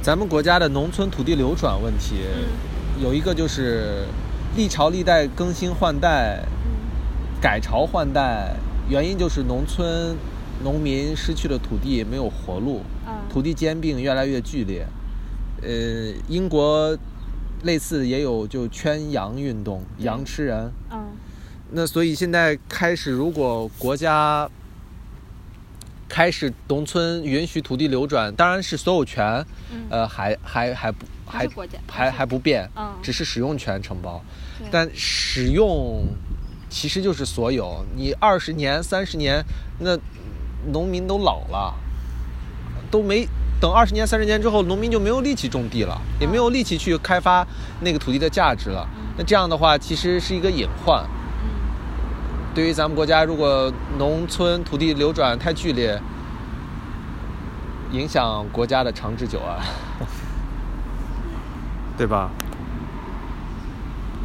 咱们国家的农村土地流转问题，嗯有一个就是历朝历代更新换代、嗯改朝换代，原因就是农村农民失去了土地，没有活路，啊土地兼并越来越剧烈。呃，英国类似也有就圈羊运动，羊吃人。嗯那所以现在开始，如果国家开始农村允许土地流转，当然是所有权，嗯呃，还还还不还还还还不变，嗯只是使用权承包，但使用其实就是所有。你二十年、三十年，那农民都老了，都没等二十年、三十年之后，农民就没有力气种地了，也没有力气去开发那个土地的价值了。嗯那这样的话，其实是一个隐患。对于咱们国家，如果农村土地流转太剧烈，影响国家的长治久安，对吧？